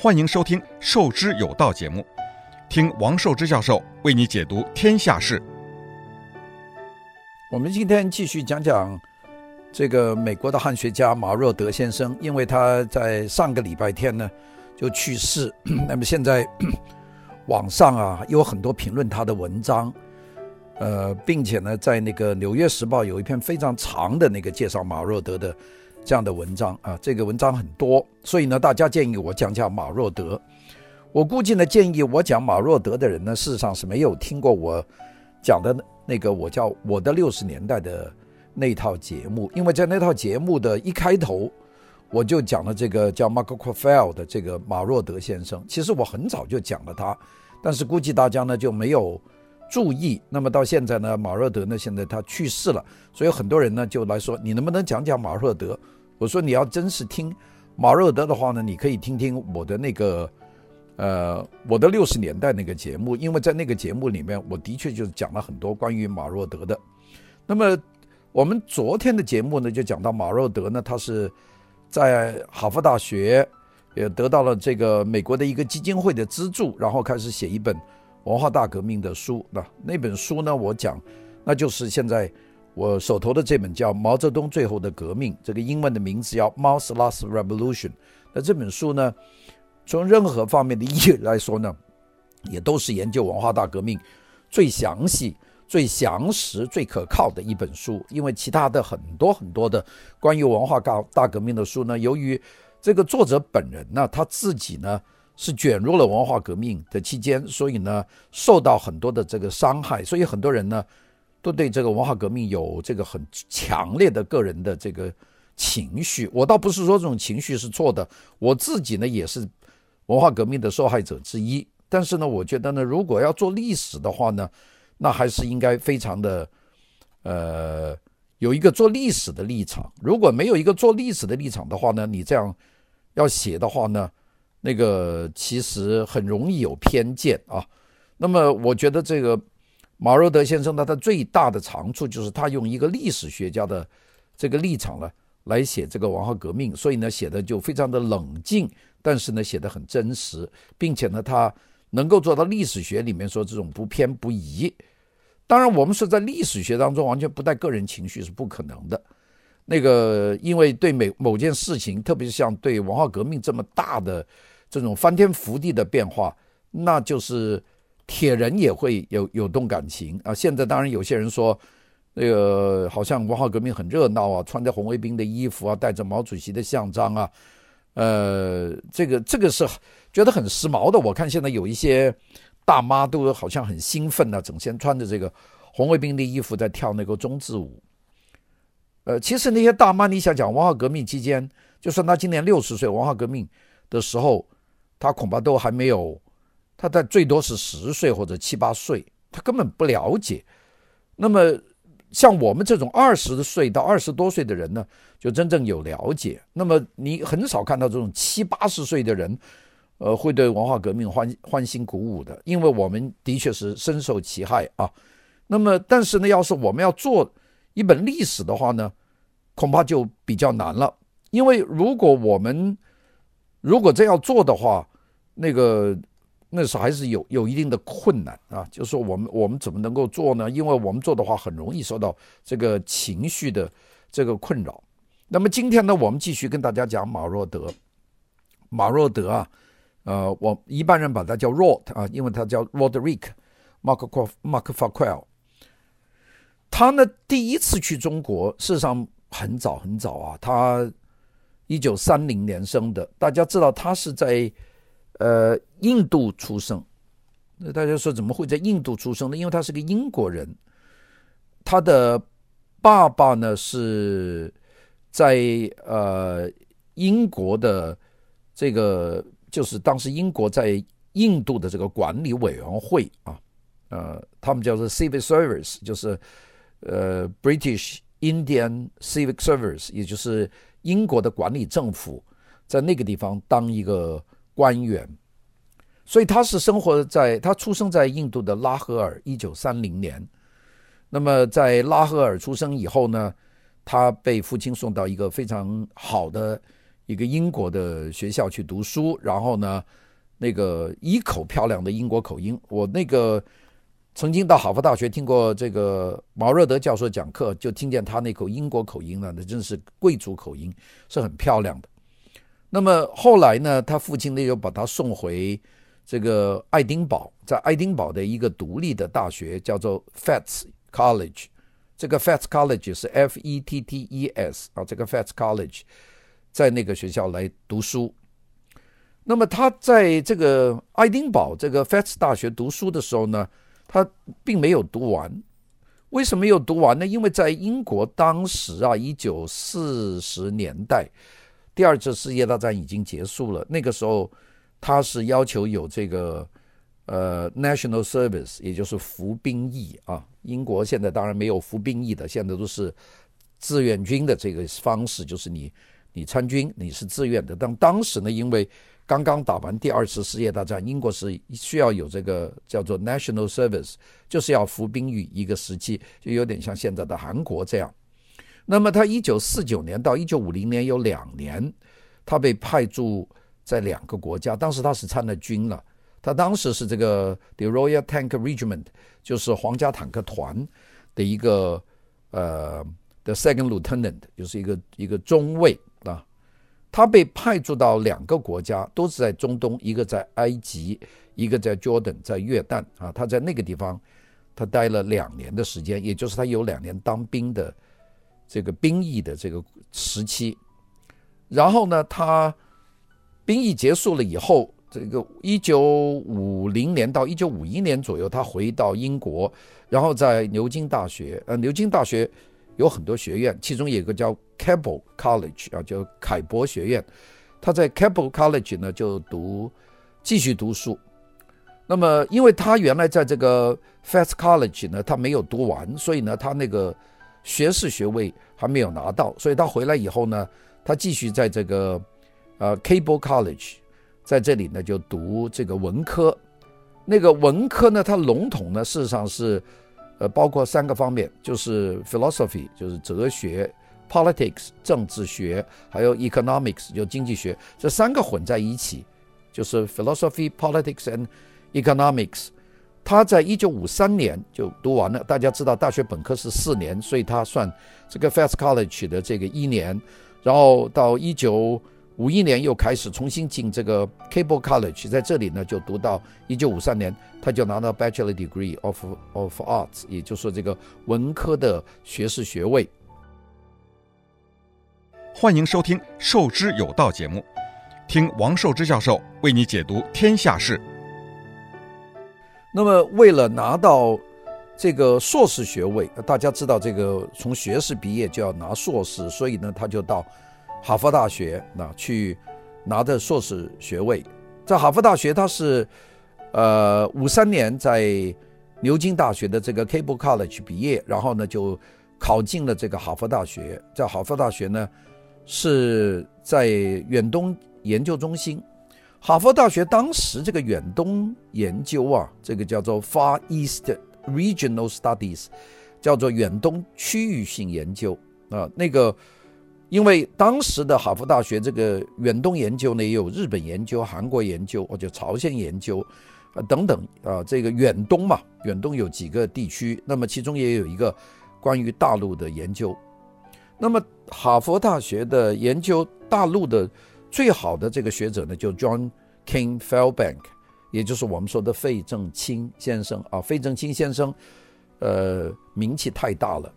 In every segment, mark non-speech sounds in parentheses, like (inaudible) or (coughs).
欢迎收听《授之有道》节目，听王寿之教授为你解读天下事。我们今天继续讲讲这个美国的汉学家马若德先生，因为他在上个礼拜天呢就去世。(coughs) 那么现在 (coughs) 网上啊有很多评论他的文章，呃，并且呢在那个《纽约时报》有一篇非常长的那个介绍马若德的。这样的文章啊，这个文章很多，所以呢，大家建议我讲讲马若德。我估计呢，建议我讲马若德的人呢，事实上是没有听过我讲的那个我叫我的六十年代的那套节目，因为在那套节目的一开头，我就讲了这个叫 Mark Crofeld 的这个马若德先生。其实我很早就讲了他，但是估计大家呢就没有注意。那么到现在呢，马若德呢现在他去世了，所以很多人呢就来说，你能不能讲讲马若德？我说你要真是听马若德的话呢，你可以听听我的那个，呃，我的六十年代那个节目，因为在那个节目里面，我的确就是讲了很多关于马若德的。那么我们昨天的节目呢，就讲到马若德呢，他是在哈佛大学也得到了这个美国的一个基金会的资助，然后开始写一本文化大革命的书。那那本书呢，我讲，那就是现在。我手头的这本叫《毛泽东最后的革命》，这个英文的名字叫《Mao's Last Revolution》。那这本书呢，从任何方面的意义来说呢，也都是研究文化大革命最详细、最详实、最可靠的一本书。因为其他的很多很多的关于文化大大革命的书呢，由于这个作者本人呢，他自己呢是卷入了文化革命的期间，所以呢受到很多的这个伤害，所以很多人呢。都对这个文化革命有这个很强烈的个人的这个情绪，我倒不是说这种情绪是错的，我自己呢也是文化革命的受害者之一。但是呢，我觉得呢，如果要做历史的话呢，那还是应该非常的，呃，有一个做历史的立场。如果没有一个做历史的立场的话呢，你这样要写的话呢，那个其实很容易有偏见啊。那么我觉得这个。马若德先生呢他最大的长处就是他用一个历史学家的这个立场呢来写这个文化革命，所以呢写的就非常的冷静，但是呢写的很真实，并且呢他能够做到历史学里面说这种不偏不倚。当然，我们说在历史学当中完全不带个人情绪是不可能的。那个因为对每某件事情，特别是像对文化革命这么大的这种翻天覆地的变化，那就是。铁人也会有有动感情啊！现在当然有些人说，那个好像文化革命很热闹啊，穿着红卫兵的衣服啊，带着毛主席的像章啊，呃，这个这个是觉得很时髦的。我看现在有一些大妈都好像很兴奋啊，整天穿着这个红卫兵的衣服在跳那个中字舞。呃，其实那些大妈，你想讲文化革命期间，就算她今年六十岁，文化革命的时候，他恐怕都还没有。他在最多是十岁或者七八岁，他根本不了解。那么像我们这种二十岁到二十多岁的人呢，就真正有了解。那么你很少看到这种七八十岁的人，呃，会对文化革命欢欢欣鼓舞的，因为我们的确是深受其害啊。那么但是呢，要是我们要做一本历史的话呢，恐怕就比较难了。因为如果我们如果这样做的话，那个。那时候还是有有一定的困难啊，就是说我们我们怎么能够做呢？因为我们做的话很容易受到这个情绪的这个困扰。那么今天呢，我们继续跟大家讲马若德。马若德啊，呃，我一般人把他叫 Rod 啊，因为他叫 Roderick Mark Mark Farquhar。他呢第一次去中国，事实上很早很早啊，他一九三零年生的。大家知道他是在。呃，印度出生，那大家说怎么会在印度出生呢？因为他是个英国人，他的爸爸呢是在呃英国的这个，就是当时英国在印度的这个管理委员会啊，呃，他们叫做 Civic Service，就是呃 British Indian Civic Service，也就是英国的管理政府，在那个地方当一个。官员，所以他是生活在他出生在印度的拉合尔，一九三零年。那么在拉合尔出生以后呢，他被父亲送到一个非常好的一个英国的学校去读书，然后呢，那个一口漂亮的英国口音。我那个曾经到哈佛大学听过这个毛热德教授讲课，就听见他那口英国口音呢，那真是贵族口音，是很漂亮的。那么后来呢，他父亲呢又把他送回这个爱丁堡，在爱丁堡的一个独立的大学叫做 Fettes College，这个 Fettes College 是 F E T T E S 啊，这个 Fettes College。在那个学校来读书，那么他在这个爱丁堡这个 Fettes 大学读书的时候呢，他并没有读完。为什么没有读完呢？因为在英国当时啊，一九四十年代，第二次世界大战已经结束了。那个时候，他是要求有这个呃 National Service，也就是服兵役啊。英国现在当然没有服兵役的，现在都是志愿军的这个方式，就是你。你参军，你是自愿的。但当时呢，因为刚刚打完第二次世界大战，英国是需要有这个叫做 national service，就是要服兵役一个时期，就有点像现在的韩国这样。那么他一九四九年到一九五零年有两年，他被派驻在两个国家。当时他是参了军了，他当时是这个 The Royal Tank Regiment，就是皇家坦克团的一个呃。The second lieutenant 就是一个一个中尉，他被派驻到两个国家，都是在中东，一个在埃及，一个在 Jordan，在约旦啊。他在那个地方，他待了两年的时间，也就是他有两年当兵的这个兵役的这个时期。然后呢，他兵役结束了以后，这个一九五零年到一九五一年左右，他回到英国，然后在牛津大学，呃，牛津大学。有很多学院，其中有一个叫 Cable College 啊，叫凯博学院。他在 Cable College 呢就读继续读书。那么，因为他原来在这个 Fast College 呢，他没有读完，所以呢，他那个学士学位还没有拿到。所以他回来以后呢，他继续在这个呃 Cable College 在这里呢就读这个文科。那个文科呢，它笼统呢，事实上是。呃，包括三个方面，就是 philosophy，就是哲学；politics，政治学；还有 economics，就经济学。这三个混在一起，就是 philosophy、politics and economics。他在一九五三年就读完了。大家知道，大学本科是四年，所以他算这个 fast College 的这个一年，然后到一九。五一年又开始重新进这个 Cable College，在这里呢就读到一九五三年，他就拿到 Bachelor Degree of of Arts，也就是说这个文科的学士学位。欢迎收听《授之有道》节目，听王寿之教授为你解读天下事。那么，为了拿到这个硕士学位，大家知道这个从学士毕业就要拿硕士，所以呢，他就到。哈佛大学那去拿的硕士学位，在哈佛大学他是呃五三年在牛津大学的这个 Keble College 毕业，然后呢就考进了这个哈佛大学。在哈佛大学呢是在远东研究中心。哈佛大学当时这个远东研究啊，这个叫做 Far East Regional Studies，叫做远东区域性研究啊，那个。因为当时的哈佛大学这个远东研究呢，也有日本研究、韩国研究或者朝鲜研究，啊等等啊，这个远东嘛，远东有几个地区，那么其中也有一个关于大陆的研究。那么哈佛大学的研究大陆的最好的这个学者呢，就 John King Fairbank，也就是我们说的费正清先生啊，费正清先生，呃，名气太大了。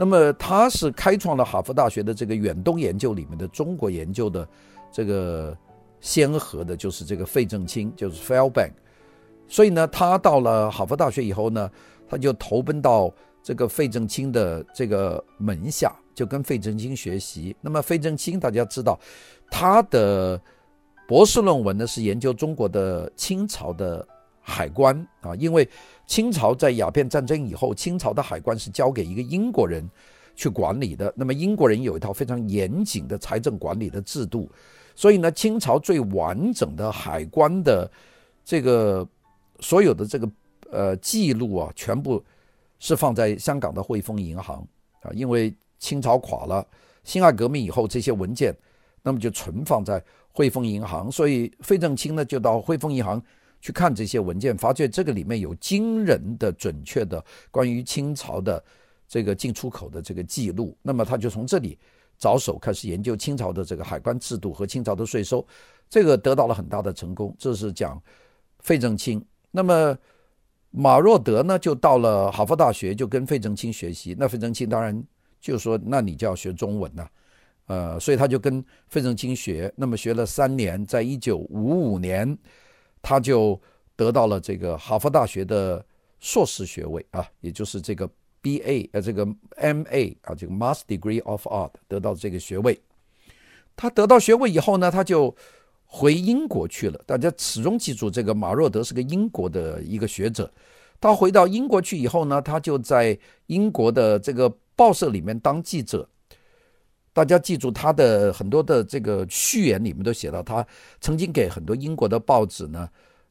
那么他是开创了哈佛大学的这个远东研究里面的中国研究的这个先河的，就是这个费正清，就是 Fairbank。所以呢，他到了哈佛大学以后呢，他就投奔到这个费正清的这个门下，就跟费正清学习。那么费正清大家知道，他的博士论文呢是研究中国的清朝的海关啊，因为。清朝在鸦片战争以后，清朝的海关是交给一个英国人去管理的。那么英国人有一套非常严谨的财政管理的制度，所以呢，清朝最完整的海关的这个所有的这个呃记录啊，全部是放在香港的汇丰银行啊。因为清朝垮了，辛亥革命以后，这些文件那么就存放在汇丰银行。所以费正清呢就到汇丰银行去看这些文件，发觉这个里面有惊人的准确的关于清朝的这个进出口的这个记录。那么他就从这里着手开始研究清朝的这个海关制度和清朝的税收，这个得到了很大的成功。这是讲费正清。那么马若德呢，就到了哈佛大学，就跟费正清学习。那费正清当然就说：“那你就要学中文呐。”呃，所以他就跟费正清学。那么学了三年，在一九五五年，他就得到了这个哈佛大学的硕士学位啊，也就是这个 B.A. 呃，这个 M.A. 啊，这个 Master Degree of Art 得到这个学位。他得到学位以后呢，他就。回英国去了，大家始终记住这个马若德是个英国的一个学者。他回到英国去以后呢，他就在英国的这个报社里面当记者。大家记住他的很多的这个序言里面都写到，他曾经给很多英国的报纸呢，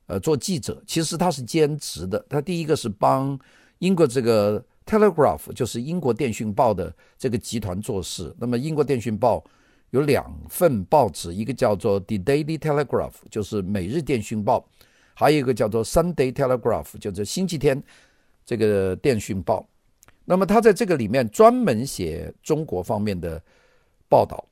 呃，做记者。其实他是兼职的。他第一个是帮英国这个 Telegraph，就是英国电讯报的这个集团做事。那么英国电讯报。有两份报纸，一个叫做《The Daily Telegraph》，就是《每日电讯报》，还有一个叫做《Sunday Telegraph》，就是星期天这个电讯报。那么他在这个里面专门写中国方面的报道，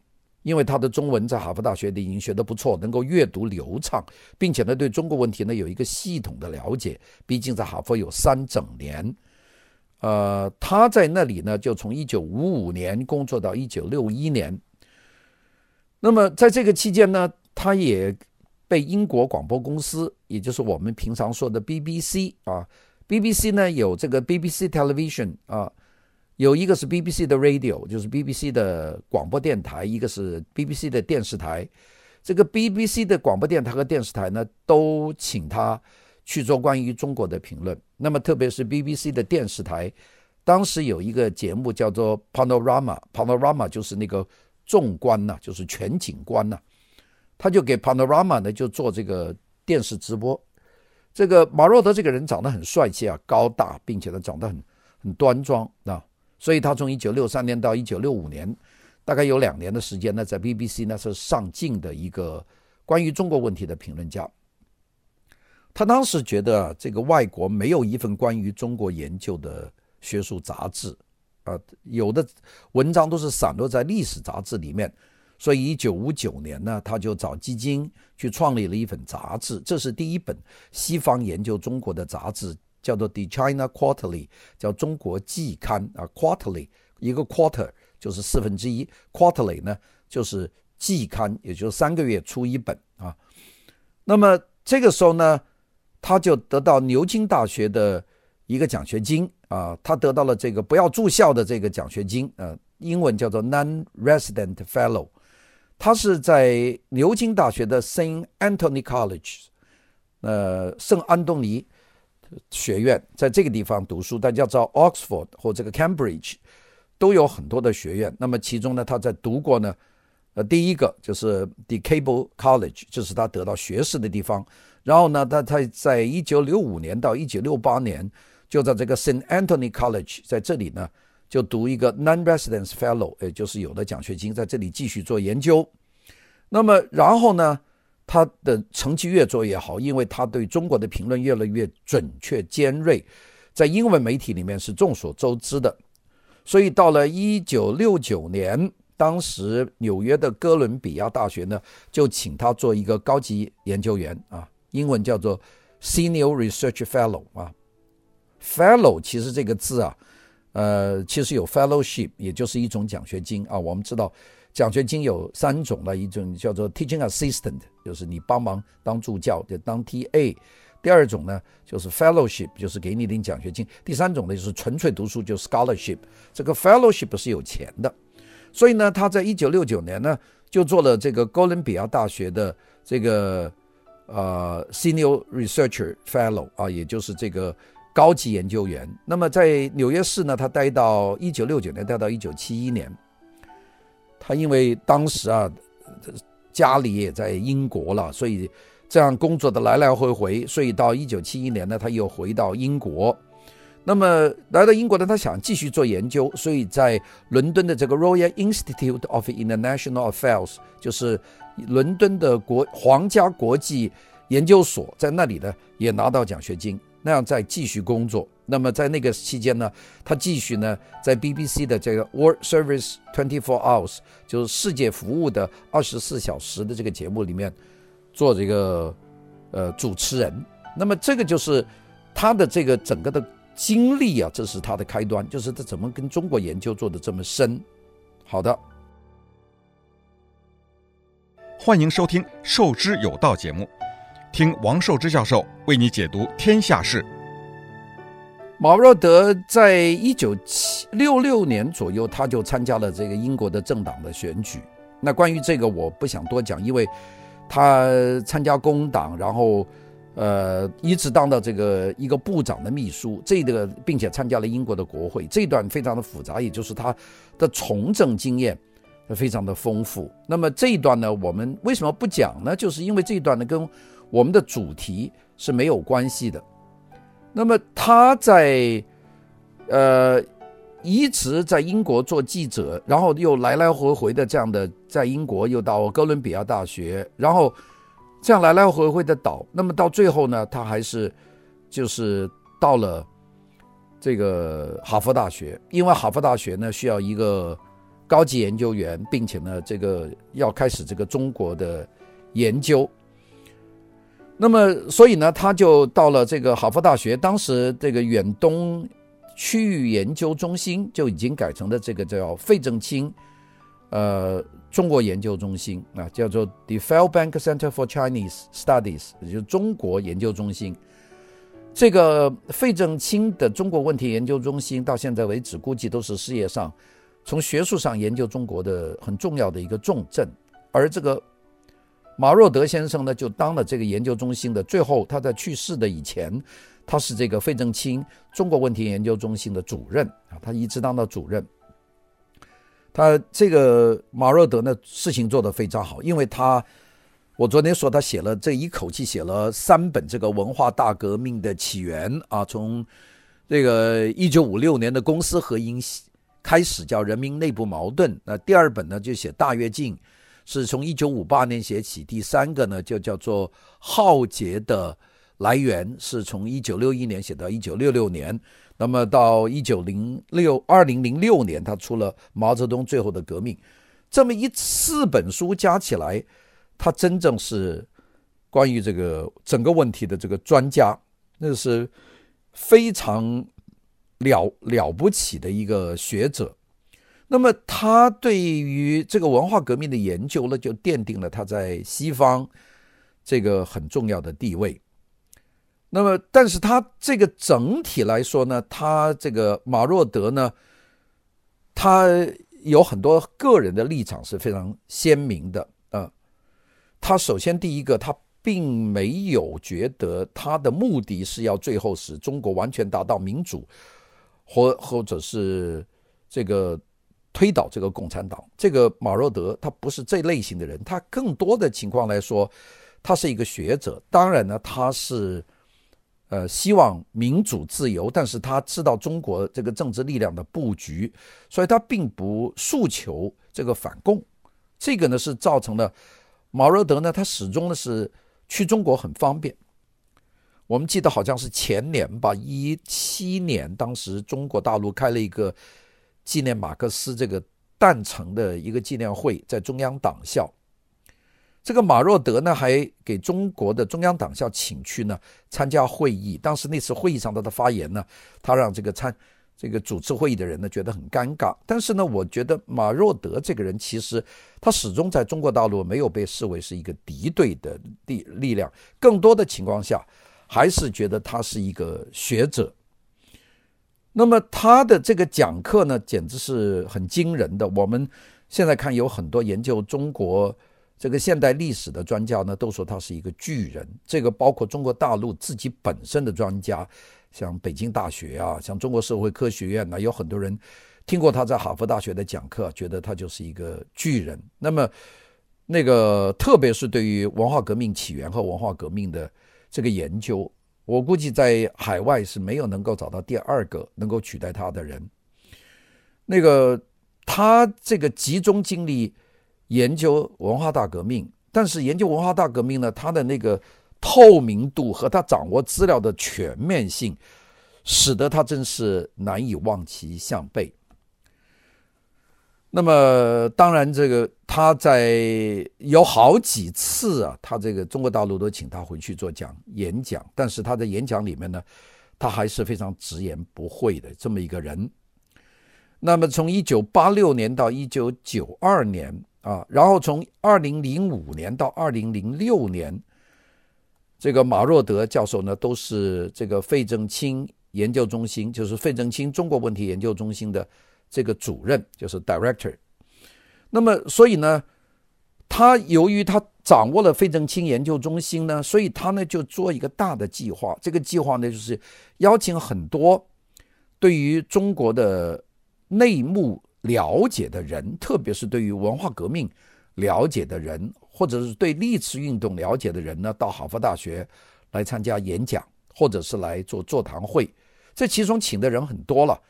因为他的中文在哈佛大学里已经学得不错，能够阅读流畅，并且呢对中国问题呢有一个系统的了解。毕竟在哈佛有三整年，呃，他在那里呢就从一九五五年工作到一九六一年。那么在这个期间呢，他也被英国广播公司，也就是我们平常说的 BBC 啊，BBC 呢有这个 BBC Television 啊，有一个是 BBC 的 Radio，就是 BBC 的广播电台，一个是 BBC 的电视台。这个 BBC 的广播电台和电视台呢，都请他去做关于中国的评论。那么特别是 BBC 的电视台，当时有一个节目叫做 Panorama，Panorama 就是那个。纵观呐，就是全景观呐，他就给 Panorama 呢就做这个电视直播。这个马若德这个人长得很帅气啊，高大，并且呢长得很很端庄啊，所以他从一九六三年到一九六五年，大概有两年的时间呢，在 BBC 呢是上镜的一个关于中国问题的评论家。他当时觉得这个外国没有一份关于中国研究的学术杂志。啊，有的文章都是散落在历史杂志里面，所以一九五九年呢，他就找基金去创立了一本杂志，这是第一本西方研究中国的杂志，叫做《The China Quarterly》，叫中国季刊啊。Quarterly 一个 quarter 就是四分之一，Quarterly 呢就是季刊，也就是三个月出一本啊。那么这个时候呢，他就得到牛津大学的一个奖学金。啊，他得到了这个不要住校的这个奖学金，呃，英文叫做 Non-Resident Fellow。他是在牛津大学的 Saint Anthony College，呃，圣安东尼学院，在这个地方读书。大家知道 Oxford 或这个 Cambridge 都有很多的学院。那么其中呢，他在读过呢，呃，第一个就是 DeKalb College，就是他得到学士的地方。然后呢，他他在一九六五年到一九六八年。就在这个 sant Anthony College，在这里呢，就读一个 Non-Residence Fellow，也就是有的奖学金，在这里继续做研究。那么，然后呢，他的成绩越做越好，因为他对中国的评论越来越准确尖锐，在英文媒体里面是众所周知的。所以到了一九六九年，当时纽约的哥伦比亚大学呢，就请他做一个高级研究员啊，英文叫做 Senior Research Fellow 啊。Fellow 其实这个字啊，呃，其实有 fellowship，也就是一种奖学金啊。我们知道奖学金有三种的，一种叫做 teaching assistant，就是你帮忙当助教，就当 TA。第二种呢，就是 fellowship，就是给你领奖学金。第三种呢，就是纯粹读书，就 scholarship。这个 fellowship 是有钱的，所以呢，他在一九六九年呢，就做了这个哥伦比亚大学的这个呃 senior researcher fellow 啊，也就是这个。高级研究员，那么在纽约市呢，他待到一九六九年，待到一九七一年。他因为当时啊，家里也在英国了，所以这样工作的来来回回，所以到一九七一年呢，他又回到英国。那么来到英国呢，他想继续做研究，所以在伦敦的这个 Royal Institute of International Affairs，就是伦敦的国皇家国际研究所，在那里呢也拿到奖学金，那样再继续工作。那么在那个期间呢，他继续呢在 BBC 的这个 World Service Twenty Four Hours，就是世界服务的二十四小时的这个节目里面做这个呃主持人。那么这个就是他的这个整个的经历啊，这是他的开端，就是他怎么跟中国研究做的这么深。好的，欢迎收听《授之有道》节目，听王寿之教授为你解读天下事。马若德在一九七六六年左右，他就参加了这个英国的政党的选举。那关于这个，我不想多讲，因为他参加工党，然后呃，一直当到这个一个部长的秘书，这个并且参加了英国的国会，这一段非常的复杂，也就是他的从政经验非常的丰富。那么这一段呢，我们为什么不讲呢？就是因为这一段呢，跟我们的主题是没有关系的。那么他在，呃，一直在英国做记者，然后又来来回回的这样的在英国，又到哥伦比亚大学，然后这样来来回回的倒。那么到最后呢，他还是就是到了这个哈佛大学，因为哈佛大学呢需要一个高级研究员，并且呢这个要开始这个中国的研究。那么，所以呢，他就到了这个哈佛大学。当时这个远东区域研究中心就已经改成了这个叫费正清，呃，中国研究中心啊，叫做 The Fairbank Center for Chinese Studies，也就是中国研究中心。这个费正清的中国问题研究中心到现在为止，估计都是世界上从学术上研究中国的很重要的一个重镇，而这个。马若德先生呢，就当了这个研究中心的。最后，他在去世的以前，他是这个费正清中国问题研究中心的主任啊，他一直当到主任。他这个马若德呢，事情做得非常好，因为他，我昨天说他写了这一口气写了三本这个文化大革命的起源啊，从这个一九五六年的公私合营开始，叫人民内部矛盾。那第二本呢，就写大跃进。是从一九五八年写起，第三个呢就叫做浩劫的来源，是从一九六一年写到一九六六年，那么到一九零六二零零六年，他出了毛泽东最后的革命，这么一四本书加起来，他真正是关于这个整个问题的这个专家，那是非常了了不起的一个学者。那么他对于这个文化革命的研究呢，就奠定了他在西方这个很重要的地位。那么，但是他这个整体来说呢，他这个马若德呢，他有很多个人的立场是非常鲜明的啊。他首先第一个，他并没有觉得他的目的是要最后使中国完全达到民主，或或者是这个。推倒这个共产党，这个马若德他不是这类型的人，他更多的情况来说，他是一个学者。当然呢，他是呃希望民主自由，但是他知道中国这个政治力量的布局，所以他并不诉求这个反共。这个呢是造成了马若德呢，他始终呢是去中国很方便。我们记得好像是前年吧，一七年，当时中国大陆开了一个。纪念马克思这个诞辰的一个纪念会，在中央党校。这个马若德呢，还给中国的中央党校请去呢参加会议。当时那次会议上他的发言呢，他让这个参这个主持会议的人呢觉得很尴尬。但是呢，我觉得马若德这个人其实他始终在中国大陆没有被视为是一个敌对的力力量，更多的情况下还是觉得他是一个学者。那么他的这个讲课呢，简直是很惊人的。我们现在看有很多研究中国这个现代历史的专家呢，都说他是一个巨人。这个包括中国大陆自己本身的专家，像北京大学啊，像中国社会科学院呢，有很多人听过他在哈佛大学的讲课，觉得他就是一个巨人。那么那个特别是对于文化革命起源和文化革命的这个研究，我估计在海外是没有能够找到第二个能够取代他的人。那个他这个集中精力研究文化大革命，但是研究文化大革命呢，他的那个透明度和他掌握资料的全面性，使得他真是难以望其项背。那么，当然，这个他在有好几次啊，他这个中国大陆都请他回去做讲演讲，但是他在演讲里面呢，他还是非常直言不讳的这么一个人。那么，从一九八六年到一九九二年啊，然后从二零零五年到二零零六年，这个马若德教授呢，都是这个费正清研究中心，就是费正清中国问题研究中心的。这个主任就是 director，那么所以呢，他由于他掌握了费正清研究中心呢，所以他呢就做一个大的计划。这个计划呢就是邀请很多对于中国的内幕了解的人，特别是对于文化革命了解的人，或者是对历次运动了解的人呢，到哈佛大学来参加演讲，或者是来做座谈会。这其中请的人很多了。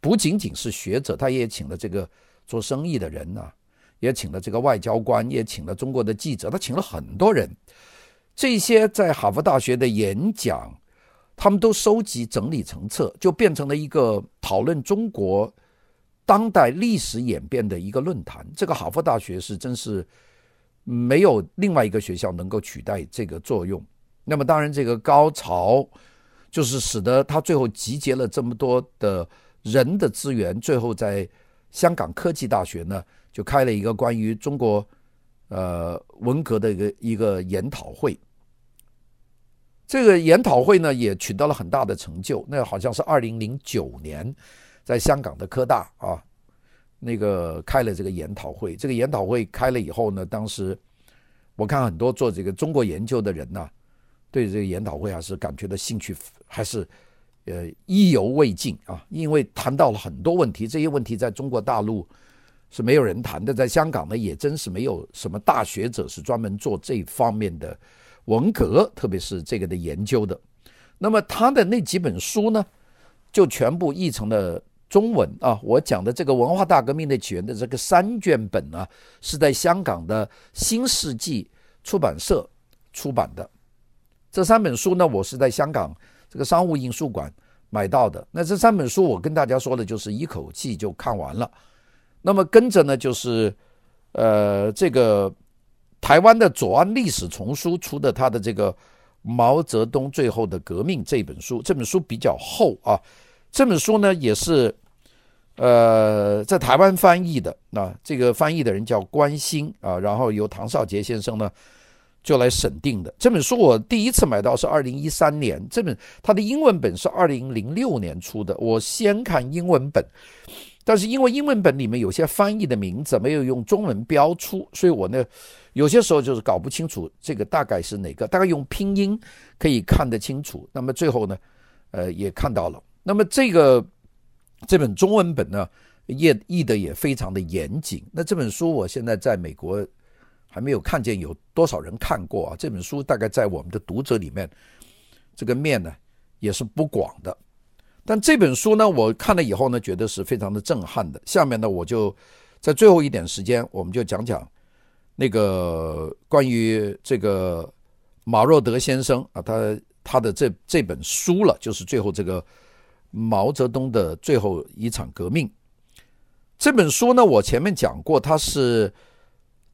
不仅仅是学者，他也请了这个做生意的人呐、啊，也请了这个外交官，也请了中国的记者，他请了很多人。这些在哈佛大学的演讲，他们都收集整理成册，就变成了一个讨论中国当代历史演变的一个论坛。这个哈佛大学是真是没有另外一个学校能够取代这个作用。那么当然，这个高潮就是使得他最后集结了这么多的。人的资源，最后在香港科技大学呢，就开了一个关于中国呃文革的一个一个研讨会。这个研讨会呢，也取得了很大的成就。那好像是二零零九年，在香港的科大啊，那个开了这个研讨会。这个研讨会开了以后呢，当时我看很多做这个中国研究的人呢，对这个研讨会还是感觉到兴趣还是。呃，意犹未尽啊，因为谈到了很多问题，这些问题在中国大陆是没有人谈的，在香港呢也真是没有什么大学者是专门做这方面的文革，特别是这个的研究的。那么他的那几本书呢，就全部译成了中文啊。我讲的这个文化大革命的起源的这个三卷本呢，是在香港的新世纪出版社出版的。这三本书呢，我是在香港。这个商务印书馆买到的。那这三本书，我跟大家说的就是一口气就看完了。那么跟着呢，就是呃，这个台湾的左岸历史丛书出的他的这个《毛泽东最后的革命》这本书，这本书比较厚啊。这本书呢，也是呃在台湾翻译的。那这个翻译的人叫关心啊，然后由唐绍杰先生呢。就来审定的这本书，我第一次买到是二零一三年。这本它的英文本是二零零六年出的，我先看英文本，但是因为英文本里面有些翻译的名字没有用中文标出，所以我呢有些时候就是搞不清楚这个大概是哪个，大概用拼音可以看得清楚。那么最后呢，呃，也看到了。那么这个这本中文本呢，译译的也非常的严谨。那这本书我现在在美国。还没有看见有多少人看过啊！这本书大概在我们的读者里面，这个面呢也是不广的。但这本书呢，我看了以后呢，觉得是非常的震撼的。下面呢，我就在最后一点时间，我们就讲讲那个关于这个马若德先生啊，他他的这这本书了，就是最后这个毛泽东的最后一场革命。这本书呢，我前面讲过，它是。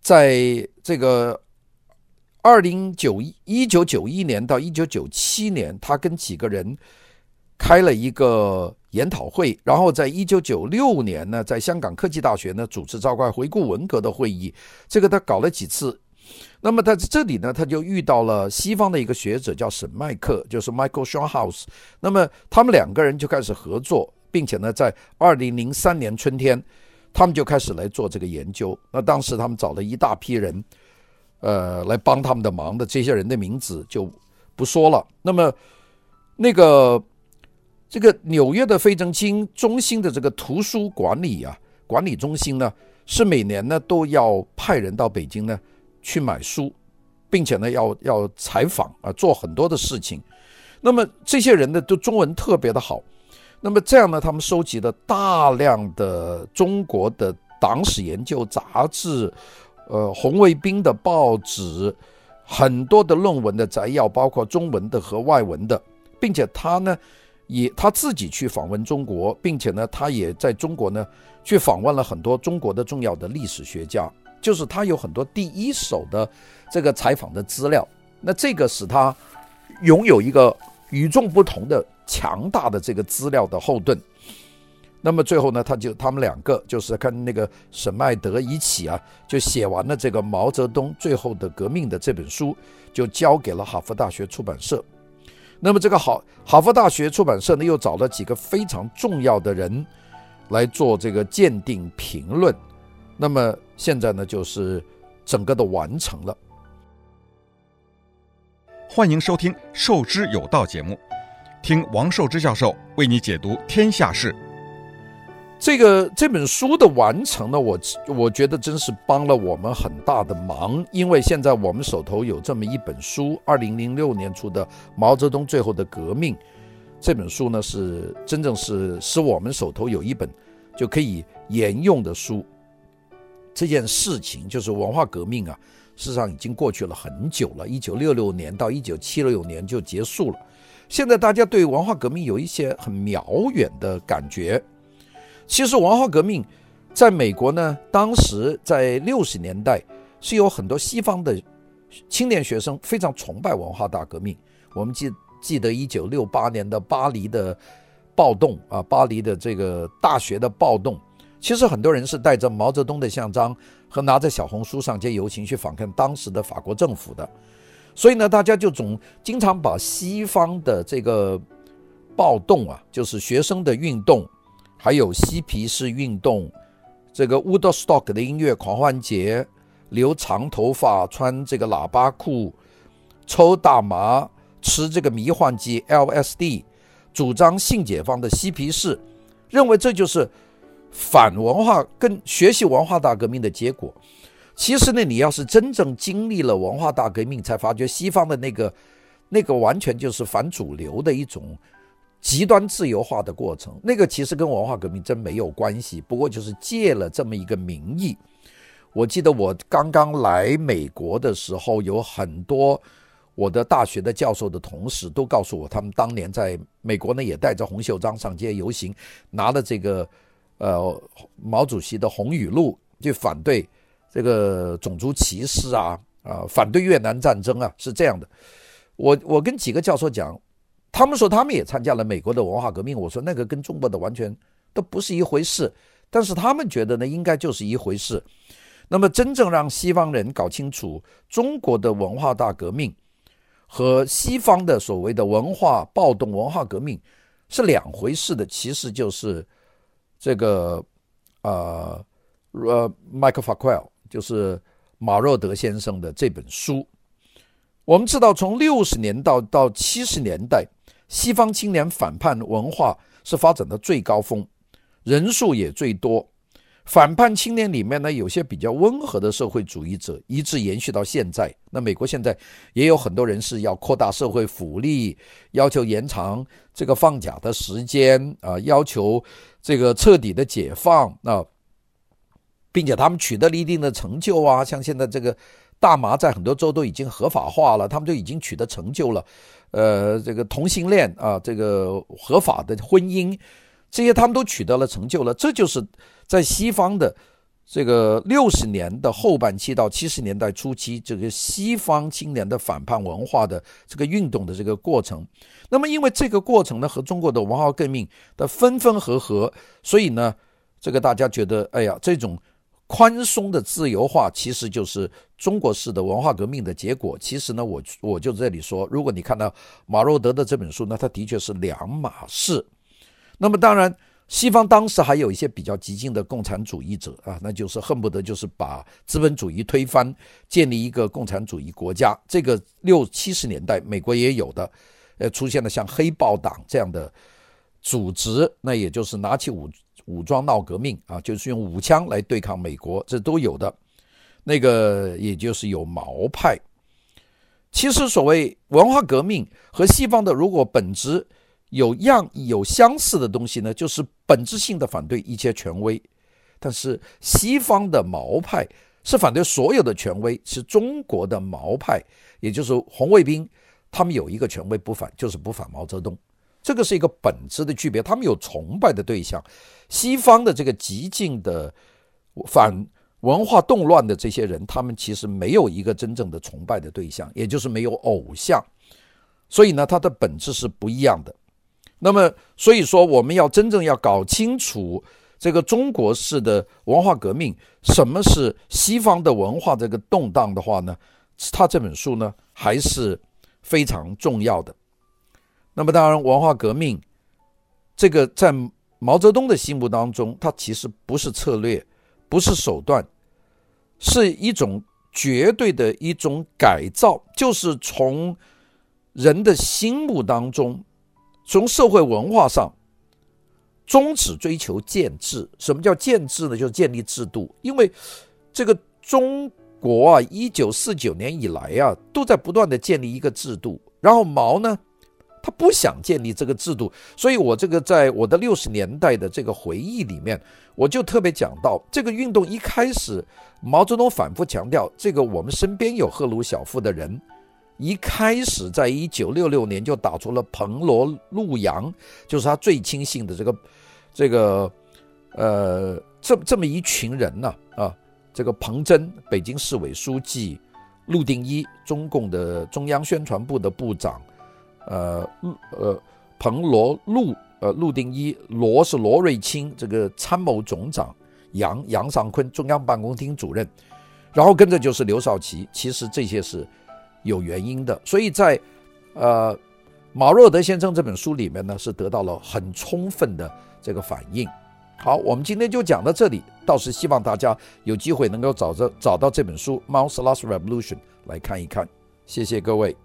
在这个二零九一一九九一年到一九九七年，他跟几个人开了一个研讨会，然后在一九九六年呢，在香港科技大学呢主持召开回顾文革的会议。这个他搞了几次。那么他在这里呢，他就遇到了西方的一个学者叫沈麦克，就是 Michael Schonhaus。那么他们两个人就开始合作，并且呢，在二零零三年春天。他们就开始来做这个研究。那当时他们找了一大批人，呃，来帮他们的忙的。这些人的名字就不说了。那么，那个这个纽约的费正清中心的这个图书管理啊，管理中心呢，是每年呢都要派人到北京呢去买书，并且呢要要采访啊，做很多的事情。那么这些人呢，都中文特别的好。那么这样呢，他们收集了大量的中国的党史研究杂志，呃，红卫兵的报纸，很多的论文的摘要，包括中文的和外文的，并且他呢，也他自己去访问中国，并且呢，他也在中国呢去访问了很多中国的重要的历史学家，就是他有很多第一手的这个采访的资料，那这个使他拥有一个与众不同的强大的这个资料的后盾。那么最后呢，他就他们两个就是跟那个沈迈德一起啊，就写完了这个毛泽东最后的革命的这本书，就交给了哈佛大学出版社。那么这个好哈佛大学出版社呢，又找了几个非常重要的人来做这个鉴定评论。那么现在呢，就是整个的完成了。欢迎收听《授之有道》节目，听王寿之教授为你解读天下事。这个这本书的完成呢，我我觉得真是帮了我们很大的忙，因为现在我们手头有这么一本书，二零零六年出的《毛泽东最后的革命》这本书呢，是真正是使我们手头有一本就可以沿用的书。这件事情就是文化革命啊，事实上已经过去了很久了，一九六六年到一九七六年就结束了。现在大家对文化革命有一些很遥远的感觉。其实文化革命在美国呢，当时在六十年代是有很多西方的青年学生非常崇拜文化大革命。我们记记得一九六八年的巴黎的暴动啊，巴黎的这个大学的暴动，其实很多人是带着毛泽东的像章和拿着小红书上街游行去访问当时的法国政府的。所以呢，大家就总经常把西方的这个暴动啊，就是学生的运动。还有嬉皮士运动，这个 Woodstock 的音乐狂欢节，留长头发，穿这个喇叭裤，抽大麻，吃这个迷幻剂 LSD，主张性解放的嬉皮士，认为这就是反文化跟学习文化大革命的结果。其实呢，你要是真正经历了文化大革命，才发觉西方的那个那个完全就是反主流的一种。极端自由化的过程，那个其实跟文化革命真没有关系，不过就是借了这么一个名义。我记得我刚刚来美国的时候，有很多我的大学的教授的同事都告诉我，他们当年在美国呢也带着红袖章上街游行，拿了这个呃毛主席的红语录，就反对这个种族歧视啊啊，反对越南战争啊，是这样的。我我跟几个教授讲。他们说他们也参加了美国的文化革命，我说那个跟中国的完全都不是一回事，但是他们觉得呢，应该就是一回事。那么真正让西方人搞清楚中国的文化大革命和西方的所谓的文化暴动、文化革命是两回事的，其实就是这个呃呃麦克法夸尔就是马若德先生的这本书。我们知道，从六十年代到七十年代。西方青年反叛文化是发展的最高峰，人数也最多。反叛青年里面呢，有些比较温和的社会主义者，一直延续到现在。那美国现在也有很多人是要扩大社会福利，要求延长这个放假的时间啊，要求这个彻底的解放啊，并且他们取得了一定的成就啊，像现在这个大麻在很多州都已经合法化了，他们就已经取得成就了。呃，这个同性恋啊，这个合法的婚姻，这些他们都取得了成就了。这就是在西方的这个六十年的后半期到七十年代初期，这个西方青年的反叛文化的这个运动的这个过程。那么，因为这个过程呢，和中国的文化革命的分分合合，所以呢，这个大家觉得，哎呀，这种。宽松的自由化其实就是中国式的文化革命的结果。其实呢，我我就这里说，如果你看到马洛德的这本书呢，它的确是两码事。那么当然，西方当时还有一些比较激进的共产主义者啊，那就是恨不得就是把资本主义推翻，建立一个共产主义国家。这个六七十年代美国也有的，呃，出现了像黑豹党这样的组织，那也就是拿起武。武装闹革命啊，就是用武枪来对抗美国，这都有的。那个也就是有毛派。其实所谓文化革命和西方的如果本质有样有相似的东西呢，就是本质性的反对一切权威。但是西方的毛派是反对所有的权威，是中国的毛派，也就是红卫兵，他们有一个权威不反，就是不反毛泽东。这个是一个本质的区别，他们有崇拜的对象。西方的这个激进的反文化动乱的这些人，他们其实没有一个真正的崇拜的对象，也就是没有偶像。所以呢，它的本质是不一样的。那么，所以说我们要真正要搞清楚。这个中国式的文化革命，什么是西方的文化这个动荡的话呢？他这本书呢还是非常重要的。那么当然，文化革命这个在毛泽东的心目当中，它其实不是策略，不是手段，是一种绝对的一种改造，就是从人的心目当中，从社会文化上。终止追求建制，什么叫建制呢？就是建立制度。因为这个中国啊，一九四九年以来啊，都在不断的建立一个制度。然后毛呢，他不想建立这个制度，所以我这个在我的六十年代的这个回忆里面，我就特别讲到，这个运动一开始，毛泽东反复强调，这个我们身边有赫鲁晓夫的人。一开始，在一九六六年就打出了彭罗陆杨，就是他最亲信的这个这个呃这这么一群人呢啊，啊，这个彭真，北京市委书记，陆定一，中共的中央宣传部的部长，呃呃彭罗陆呃陆定一，罗是罗瑞卿，这个参谋总长，杨杨尚昆，中央办公厅主任，然后跟着就是刘少奇，其实这些是。有原因的，所以在呃马若德先生这本书里面呢，是得到了很充分的这个反应。好，我们今天就讲到这里，倒是希望大家有机会能够找着找到这本书《Mao's Last Revolution》来看一看。谢谢各位。